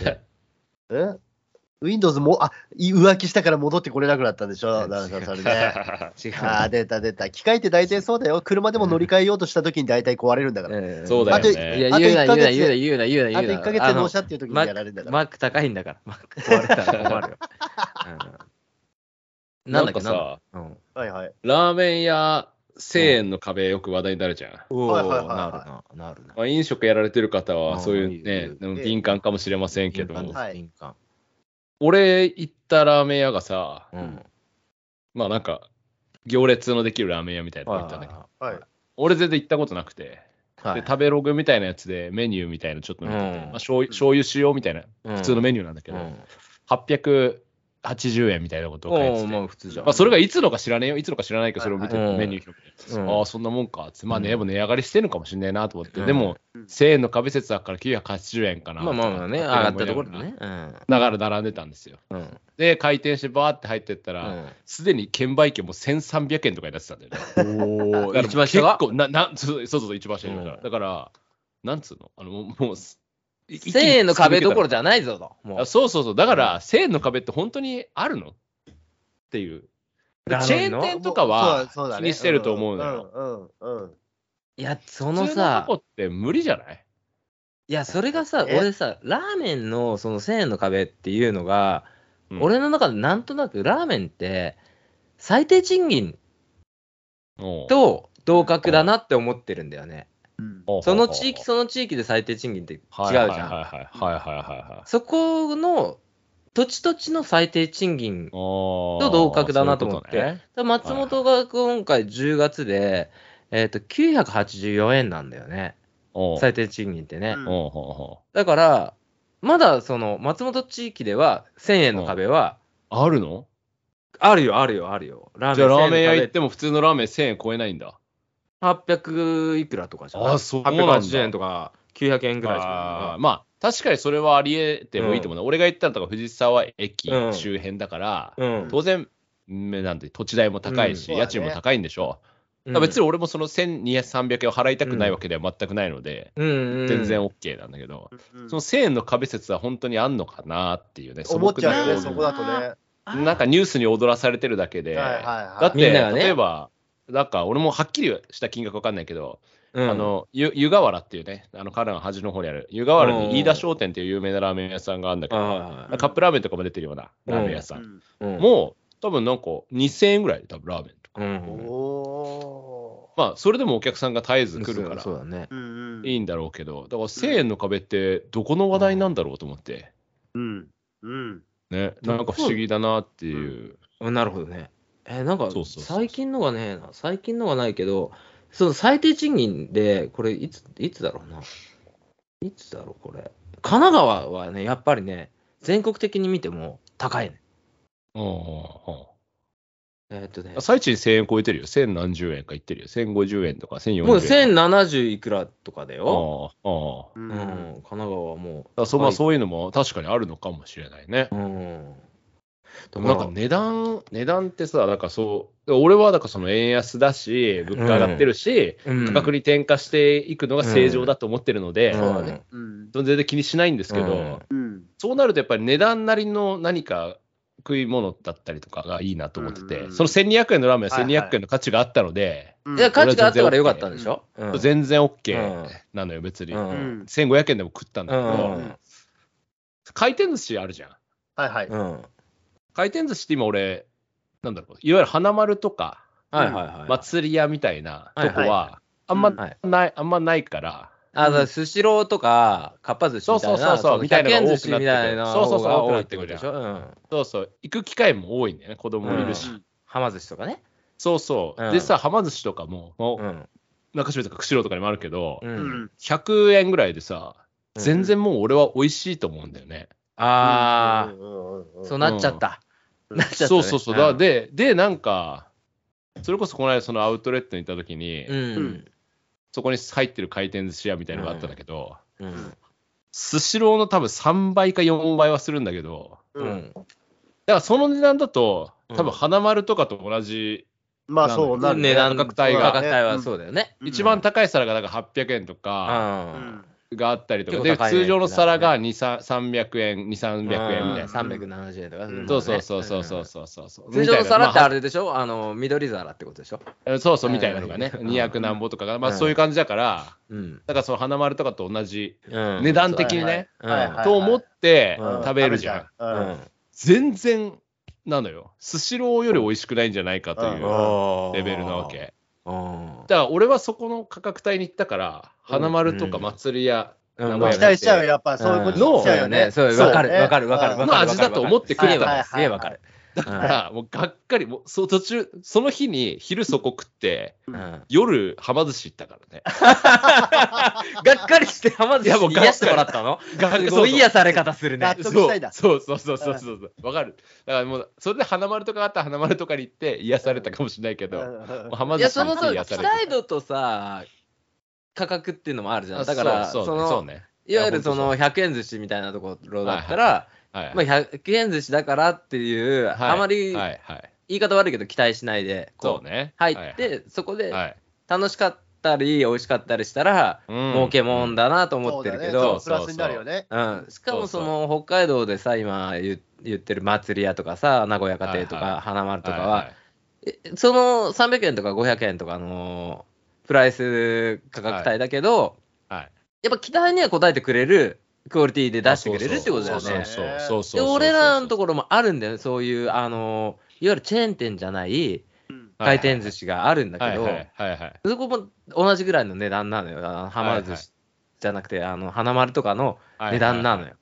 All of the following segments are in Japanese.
え ?Windows も、あ、い浮気したから戻ってこれなくなったんでしょ？なんかそれで。違う。あー、出た出た。機械って大体そうだよ。車でも乗り換えようとした時に大体壊れるんだから。うんそうだよあといね。や、あと言うな、一ヶ月言うな、言うな、言うな、言うな、あと言うな。1ヶ月で納車っていう時にマやられるんだから。マック高いんだから。マック 壊れたら困るよ。うんなんだっけ？なんかさ、うんはいはい。ラーメン屋1000円の壁よく話題になるじゃん。おはいはいはいーなるな、なるな。まあ、飲食やられてる方はそういうね敏感かもしれませんけど、敏感。俺行ったラーメン屋がさ、うん。まあなんか、行列のできるラーメン屋みたいなとこ行ったんだけど、はい。俺全然行ったことなくて、はい。で食べログみたいなやつでメニューみたいなのちょっと見てて、うん。まあ、醤油醤油塩みたいなうん。普通のメニューなんだけど、うん880円みたいなことを書いてて、まあ普通じゃん。まあ、それがいつのか知らねえよ、いつのか知らないけど、それを見てメニュー表見て、うんああ、そんなもんかっつまあね、うん値上がりしてるのかもしれないなと思って、うんでも、うん1000円の壁説だから980円かな。まあまあまあね、上がったところでね。うん。だから並んでたんですよ。うん。で、回転してバーって入ってったら、うんすでに券売機も1300円とかになってたんだよね。おだから一番下が？結構ななそうそうそう、一番下だから。うんだから、なんつうの？あの、もう1000円の壁どころじじゃないぞと。もゃう。そうそうそう。だから、1000円の壁って本当にあるの？っていう。ラーチェメンのーン店とかはそうだね気にしてると思うのよ。うんうんうん。いや、そ普通ののさと、こって無理じゃない？いや、それがさ、え？俺さ、ラーメンのその1000円の壁っていうのが、うん俺の中でなんとなくラーメンって、最低賃金と同格だなって思ってるんだよね。その地域、その地域で最低賃金って違うじはいはいはいゃん。はいはいはいはい。そこの土地土地の最低賃金と同格だなと思って。そういうこだ松本が今回10月で、えっと984円なんだよね、最低賃金ってね。だから、まだその松本地域では1000円の壁はあるの？あるよ、あるよ、あるよ。ラじゃあラーメン屋行っ1000ても普通のラーメン1000円超えないんだ。円の壁800いくらとかじゃないあそうなんだ。880円とか900円ぐらいじゃあーまあ確かにそれはありえてもいいと思うな、俺が行ったのとか藤沢駅うん。周辺だから、うん。当然んなんて土地代も高いし、うん。家賃も高いんでしょ。う、別に俺もその1200、300円を払いたくないわけでは全くないので、うんうん、全然 OK なんだけど、うんその1000円の壁説は本当にあんのかなっていうね、素思っちゃうよね、そこだとね。なんかニュースに踊らされてるだけで、はいはいはい。だって、みんながね。例えば、なんか俺もはっきりした金額わかんないけど、うん、あのゆ湯河原っていうね、あの彼らの端の方にある湯河原に飯田商店っていう有名なラーメン屋さんがあるんだけど、あカップラーメンとかも出てるようなラーメン屋さん。うん。うん、もう、多分なんか2000円ぐらいで多分ラーメンとか。うん、おまあ、それでもお客さんが絶えず来るからいいんだろうけど、だから1000円の壁ってどこの話題なんだろうと思って、うん。うん。ね、なんか不思議だなっていう。なるほどね。えーなんか最近のがねえな、最近のがないけど、その最低賃金で、これいつ、いつだろうな。いつだろう、これ。神奈川はね、やっぱりね、全国的に見ても高いね。うんうんうんえーっとね、最中に1000円超えてるよ。1000何十円か言ってるよ。1050円とか1040円。もう1070いくらとかだよ。ああああううんん、神奈川はもだからそまあそういうのも確かにあるのかもしれないね。う。うん。でもなんか値段、値段ってさ、なんかそう、俺はだからその円安だし、物価上がってるし、うん。価格に転嫁していくのが正常だと思ってるので、うん。全然気にしないんですけど、うん。うんそうなるとやっぱり値段なりの何か食い物だったりとかがいいなと思ってて、うん。その1200円のラーメンははいはい。1200円の価値があったので、うん。いや、価値があったからよかったんでしょ、うん。全然う OK ん。なのよ、別に。うん。うん1500円でも食ったんだけど、うん。回転寿司あるじゃん。はいはい。うん。回転寿司って今俺、なんだろう、いわゆる花丸とか、はいはいはい。祭り屋みたいなとこはいは、あんまはいない、あんまないから、あ、だからスシローとか、かっぱ寿司みたいな、そうそうそうそうのみたいなのが100円寿司みたいなそうそうそう多くなってくるでしょうん。そうそう、行く機会も多いんだよね、子供いるし。うんはま寿司とかね。そうそう。うんでさ、はま寿司とかも、もううん。中島とか釧路とかにもあるけど、う。うんん100円ぐらいでさ、うん全然もう俺は美味しいと思うんだよね。ああ、そうなっちゃった。うんなっちゃったね。そうそうそう。だんで、で、なんか、それこそこの間そのアウトレットに行った時に、うん。そこに入ってる回転寿司屋みたいなのがあったんだけど、うん。スシローの多分3倍か4倍はするんだけど、ううんん。だからその値段だと、うん多分花丸とかと同じ、まあそうなるね値段価格帯が価格帯はそうだよね。うん一番高い皿がだから800円とか、あうんがあったりとか、で、通常の皿が2、300円、2、300円みたいな。370円とか。うんそうそうそうそうそうそうそうそう。通常の皿ってあれ、れでしょ？あの、緑皿ってことでしょ？そうそうみたいなのがね、うん。200何ぼとかが、まあうん。そういう感じだから、うん。だからその花丸とかと同じうん。値段的にね、と思ってうん。食べるじゃん。う。うん。ん。全然なのよ。スシローより美味しくないんじゃないかといううんレベルなわけ。うん。だから俺はそこの価格帯に行ったから、花丸とか祭り屋、うん。名古屋期待しちゃうよ、やっぱそういうことのしちゃうよね。そうそうわかるわかるわかるうんわかる。の味だと思ってくれた。のすげえわかる。だからもうがっかり、もうそう途中、その日に昼そこ食って、うん。うん夜、はま寿司行ったからね。がっかりして、浜寿いやもう司に癒してもらったの？がすごい癒され方するね。そう。そうそうそうそうそう。わかる。だからもう、それで花丸とかがあったら花丸とかに行って癒されたかもしれないけど、はまいや、寿司に行ってそのさ、期癒され待度とさ、価格っていうのもあるじゃん。だから、そそうの、ね。そうね。いわゆるそのいや100円寿司みたいなところだったら、はいはいまあ100円寿司だからっていう、はい。あまりはいはい。言い方悪いけど期待しないで、こそうね。入って、そこではい。はい。楽しかったり、美味しかったりしたら、うん。儲けもんだなと思ってるけそうど、プラスになるよね。うん、しかもその北海道でさ、今言言ってる祭り屋とかさ、名古屋家庭とはいはい。か、花丸とかはいは、えその300円とか500円とかのプライス価格帯だけど、はい。やっぱ期待には応えてくれるクオリティで出してくれるってことだよね。そうそうで。俺らのところもあるんだよね、そういう、あの、いわゆるチェーン店じゃない回転寿司があるんだけど。そこも同じぐらいの値段なのよ。あのはま寿司じゃなくて、あの、花丸とかの値段なのよ。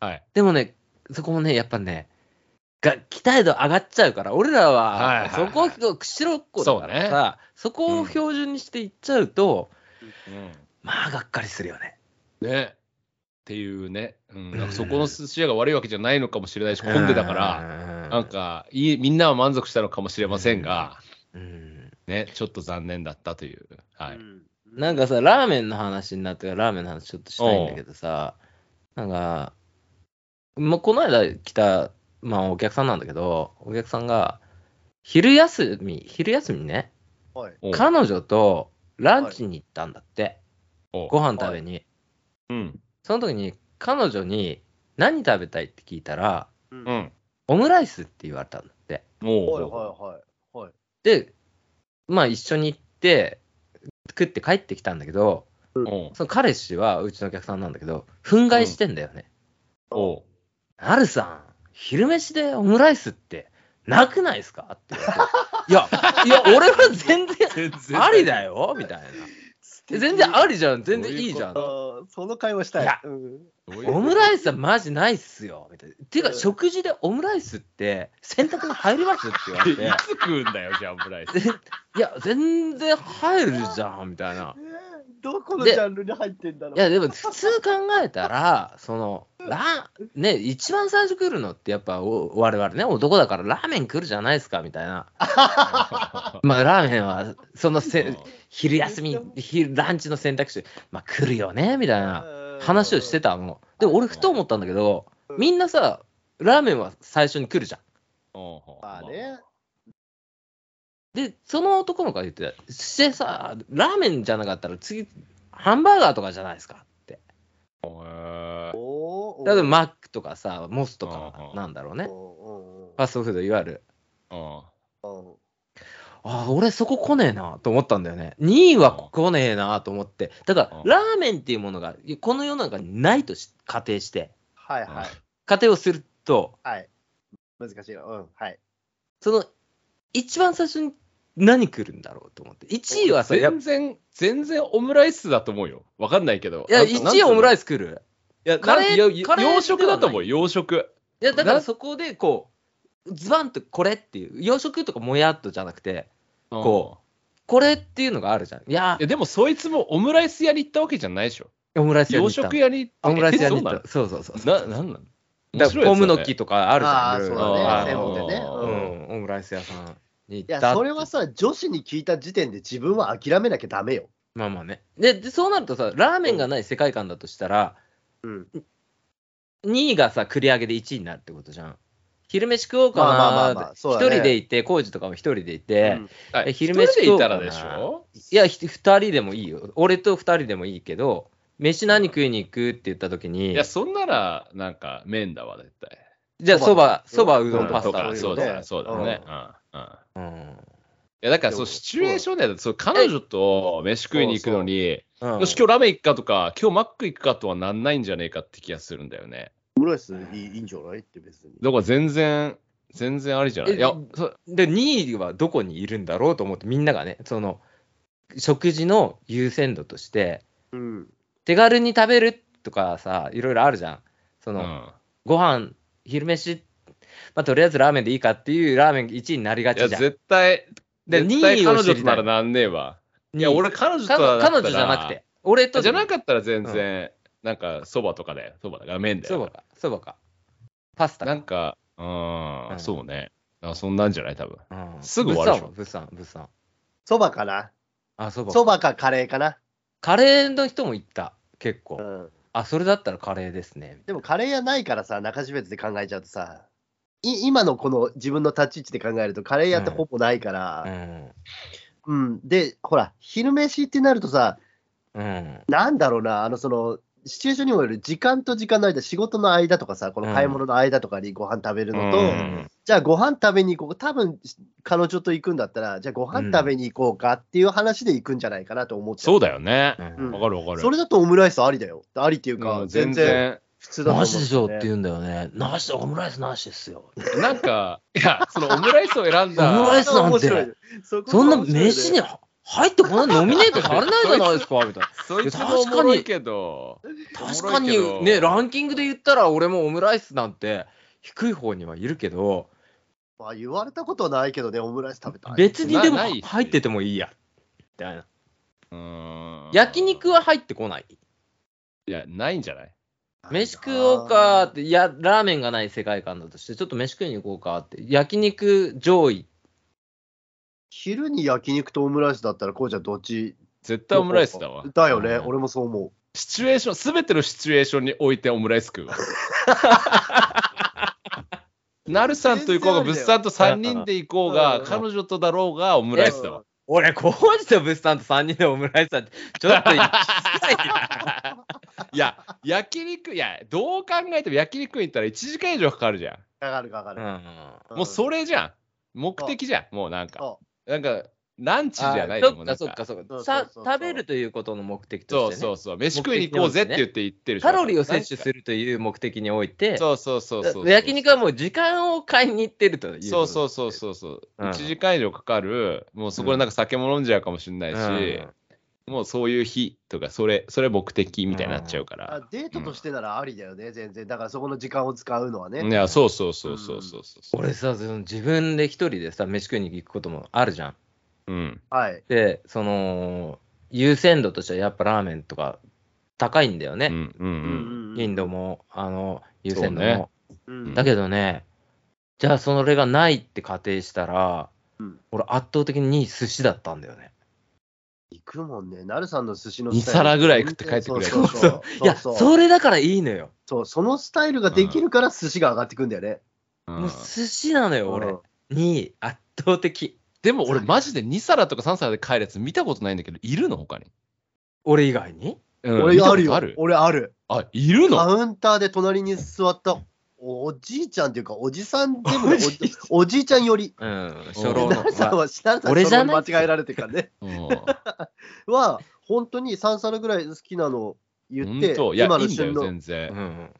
はい。でもね、そこもね、やっぱね、が期待度上がっちゃうから、俺らは、そこを釧路っ子だからさ、そこを標準にしていっちゃうと、まあ、がっかりするよね。ね。っていうね。うん。なんかそこの寿司屋が悪いわけじゃないのかもしれないし、混んでたから、らなん、かいい、みんなは満足したのかもしれませんが、うんね、ちょっと残念だったという。はい。なんかさ、ラーメンの話になってから、ラーメンの話ちょっとしたいんだけどさ、なんか、まあ、この間来た、まあ、お客さんなんだけど、お客さんが、昼休み、昼休みね、彼女とランチに行ったんだって、おうご飯食べに。うん。その時に、彼女に何食べたいって聞いたら、う。うんん。オムライスって言われたんだって。おはいはいはい。はい。で、まあ一緒に行って、食って帰ってきたんだけど、おうその彼氏はうちのお客さんなんだけど、憤慨してんだよね。おうなるさん、昼飯でオムライスってなくないですか？って言われて。いや、いや、俺は全然全然ありだよみたいな。全然ありじゃん、全然いいじゃんその会話したい。いやうんオムライススはマジないっすよ。みたいな。ていうか、うん食事でオムライスって選択に入りますって言われて。いつ食うんだよ、じゃあ、オムライス。ぜ いや、全然入るじゃん、みたいな。えーどこのジャンルに入ってんだろう。いや、でも普通考えたら、その、ラね、一番最初来るのってやっぱお我々ね、男だからラーメン来るじゃないですか、みたいな。まあ、ラーメンは、そのせ昼休み、昼ランチの選択肢、まあ来るよね、みたいな話をしてたの。でも俺、ふと思ったんだけど、みんなさ、ラーメンは最初に来るじゃん。まあね。で、その男の子が言ってた、してさ、ラーメンじゃなかったら次、ハンバーガーとかじゃないですかって。おー例えばマックとかさ、モスとうんかうんなんだろうね。うんファストフード、いわゆる。ああ、俺そこ来ねえなと思ったんだよね。2位は来ねえなと思って。だから、うんラーメンっていうものが、この世の中にないとし仮定して、はいはい。仮定をすると、はい。難しいな。うん。はい。その、一番最初に何来るんだろうと思って。1位はさ、全然、全然オムライスだと思うよ。わかんないけど。いや、1位オムライイス来る。ス。いや、カレーカレー洋食だと思う、洋食。いや、だからなそこで、こう、ズバンとこれっていう、洋食とかもやっとじゃなくて、ここれっていうのがあるじゃん。いやいや、でもそいつもオムライス屋に行ったわけじゃないでしょ。オムライス屋に洋行った食屋に行ったオムライス屋にえ行った。そうそうそう。そうなのな、なんなの？だからポムの木ととかあるじゃん。あーいろいろそうだねあの専門店ねううんん、オムライス屋さんいや。それはさ、女子に聞いた時点で自分は諦めなきゃダメよ。まあまあね。で、でそうなるとさ、ラーメンがない世界観だとしたら、うん。2位がさ、繰り上げで1位になるってことじゃん。昼飯食おうかまあまあまあな一ね人でいて、工事とかも一人でいて、うん昼飯食おうかな一人でいたらでしょ？いや、ひ二人でもいいよ。俺と二人でもいいけど、飯何食いに行くって言った時にいや、、そんなら、なんか、麺だわ、絶対。じゃあそば、そば、うどん、うんパスタとか、そうだそうだね。うん。うん。いうん。や、だから、そう、シチュエーションで、そう、彼女と飯食いに行くのに、うんよし、今日ラーメン行くかとか、今日マック行くかとはなんないんじゃねえかって気がするんだよね。オムライスいいいいんじゃないって別に。だから全然、全然ありじゃない？えいや、そで、2位はどこにいるんだろうと思って、みんながね、その、食事の優先度として、うん。手軽に食べるとかさ、いろいろあるじゃん。その、うん。ご飯、昼飯、まあ、とりあえずラーメンでいいかっていうラーメン1位になりがいや、ちじゃん。絶対、で絶対2位を彼女とならなんねえわ。いや、俺、彼女とかはだったら彼女じゃなくて、俺とじゃなかったら全然、なんか、そばとかだよ。そばだから麺だよ。そばか、そばか。パスタか。なんか、うん、うんそうね。あそんなんじゃない多分。うんすぐ終わるでしょ物産、物産。そばかな？あ、そば。そばかカレーかな？カレーの人もいった、結構。うん。あ、それだったらカレーですね。でもカレー屋ないからさ、中標津で考えちゃうとさ、い今のこの自分の立ち位置で考えると、カレー屋ってほぼないから、うん。うん、で、ほら、昼飯ってなるとさ、うん。なんだろうな、あの、その、シチュエーションにもよる時間と時間の間、仕事の間とかさ、この買い物の間とかにご飯食べるのと、うんじゃあご飯食べに行こう、多分彼女と行くんだったら、じゃあご飯食べに行こうかっていう話で行くんじゃないかなと思って、そうだよね。うんわかるわかる。それだとオムライスありだよ。ありっていうか、うん全然全然。普通だと思う、なしでしょって言うんだよね。なし、オムライスなしですよ。なんか、いや、そのオムライスを選んだ。オムライスなんてそこそんな飯に入ってこない、ノミネートされないじゃないですか、みたいな。そいつもおもろいけど。確かにね、ランキングで言ったら、俺もオムライスなんて低い方にはいるけど、まあ、言われたことはないけどね、オムライス食べたい。別にでも入っててもいいや。みたいな。うーん焼肉は入ってこない。いや、ないんじゃない？飯食おうかって、いや、ラーメンがない世界観だとして、ちょっと飯食いに行こうかって、焼肉上位。昼に焼肉とオムライスだったら、こうちゃんどっち？絶対オムライスだわ。だよね、うん俺もそう思う。シチュエーション、すべてのシチュエーションにおいてオムライス食うわ。なるさんと行こうが、物産と3人で行こうが、うん彼女とだろうが、オムライスだわ。俺、コージとブスさんと3人でオムライスだって、ちょっとい いや、焼肉、いや、どう考えても焼肉行ったら1時間以上かかるじゃかかるかかる。な。ん。もうそれじゃん。目的じゃん。もうなんか。そなんか、ランチじゃないそっもうなんか食べるということの目的そうとして、ね。そうそう。飯食いに行こうぜって言って言ってるカロリーを摂取る。するという目的において、そうそうそうそうそう。焼肉はもう時間を買いに行ってるという。そうそうそうそうそう。うん1時間以上かかる、もうそこでなんか酒も飲んじゃうかもしれないし、うんもうそういう日とか、それ、それ目的みたいになっちゃうかあら。デートとしてならありだよね、全然。だからそこの時間を使うのはね。いや、そうそうそうそうそうそう。俺さ、自分で一人でさ、飯食いに行くこともあるじゃん。うん。はい。で、その、優先度としてはやっぱラーメンとか高いんだよね。うんうんうん。インドも、あの、優先度も。うん。だけどね、じゃあそれがないって仮定したら、うん俺圧倒的に寿司だったんだよね。行くもんね。なるさんの寿司の二スタイル皿ぐらい食って帰ってくるやつそうそうそういや、それだからいいのよ。そうそのスタイルができるから寿司が上がってくんだよね。うんもう寿司なのよ、俺うん。に圧倒的。でも俺、マジで2皿とか3皿で帰るやつ見たことないんだけど、いるの？他に。俺以外に？うん。俺あるよ。ある？俺ある。あ、いるの？カウンターで隣に座ったおじいちゃんっていうか、おじさんでもね おおじいちゃんより。うん、初老のさんは、なるさん間違えられてるからね。うん。は、本当に3皿ぐらい好きなの言って、今いいんだよ、の旬の。全然。うん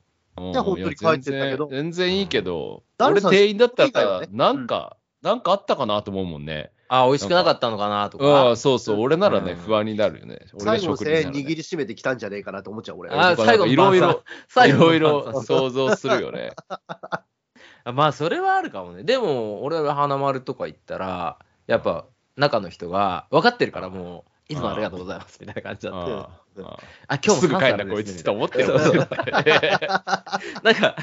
うん。じゃあ本当に帰ってったけど。全然全然いいけど、俺店員だったらなんか、なんかあったかなと思うもんね。あ、美味しくなかったのかなとあか。あ、そうそう、俺ならね、うん不安になるよね。俺最後の1000が職人ならね円握りしめてきたんじゃねえかなと思っちゃう、俺。あ最後のいろいろ、い最後のろいろ想像するよね。あまあ、それはあるかもね。でも、俺は花丸とか行ったら、やっぱ、中の人が、分かってるから、もう、いつもありがとうございます、みたいな感じだって。あ今日すぐも帰んな、こいつって思ってる なんか、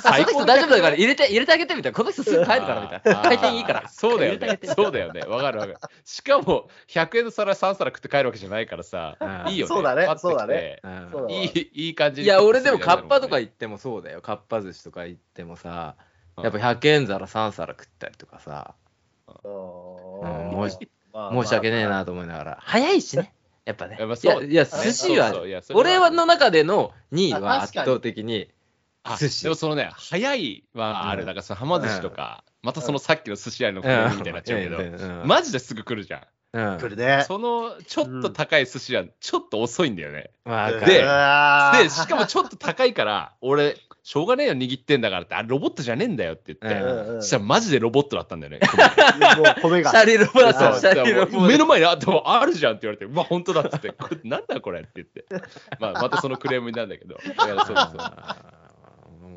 最高この人大丈夫だから入れて、入れてあげてみたいな。この人すぐ帰るからみたいな。回転いいから。そうだよねそうだよね。わかるわかる。しかも、100円の皿3皿食って帰るわけじゃないからさう、んいいよね。そうだねそうだねいい、いい感じいや、俺でもカッパとかい行ってもそうだよ。かっぱ寿司とか行ってもさ、うんやっぱ100円皿3皿食ったりとかさ、うん申し訳ねえなと思いながら。早いしね。やっぱね。やっぱそう。いや、いや寿司はそうそう。いやそれは。俺はの中での2位あは圧確かに。倒的に。あ寿司でもそのね、早いはある。うん。だからそのはま寿司とか、またそのさっきの寿司屋のフレームみたいになっちゃうけど、うん。マジですぐ来るじゃん。うん。来るね。そのちょっと高い寿司屋、ちょっと遅いんだよね。でで、しかもちょっと高いから、俺、しょうがねえよ、握ってんだからって、あれロボットじゃねえんだよって言って、うんうんそしたらマジでロボットだったんだよね。米が。シャリロボ目の前にあでもあるじゃんって言われて、うわ、本当だっつって、なんだこれって。言って、まあ、またそのクレームになるんだけど、だからそうそう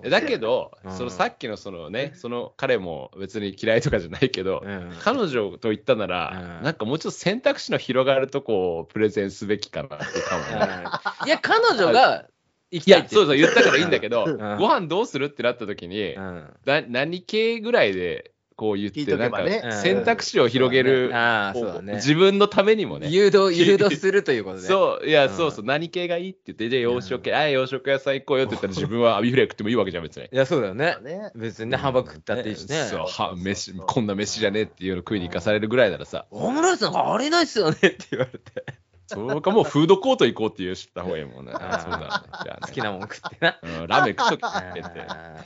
だけど、うん。そのさっきのそのね、その彼も別に嫌いとかじゃないけど、うん。彼女と言ったなら、うん。なんかもうちょっと選択肢の広がるとこをプレゼンすべきかなってかもね。いや、彼女が行いきたいってや、そうそう、言ったからいいんだけど、うん。ご飯どうするってなった時に、うん。な何系ぐらいでこう言って、なんか選択肢を広げる、ああ、こうそうだね。自分のためにもね。誘導、誘導するということで。そう、いや、うんそうそう、何系がいいって言って、じゃあ洋食系、あ洋食屋さん行こうよって言ったら自分は アビフレイ食ってもいいわけじゃん、別に。いや、そうだよね。ね。別にね、ハンバーグ食ったっていいしね。そう、は飯、こんな飯じゃねえっていうの食いに行かされるぐらいならさ、オムライスなんかありないっすよねって言われて。そうかもうフードコート行こうって言う知った方がいいもんね。そうだね。じゃあね好きなもん食ってな。うんラーメン食っとけって言って。あ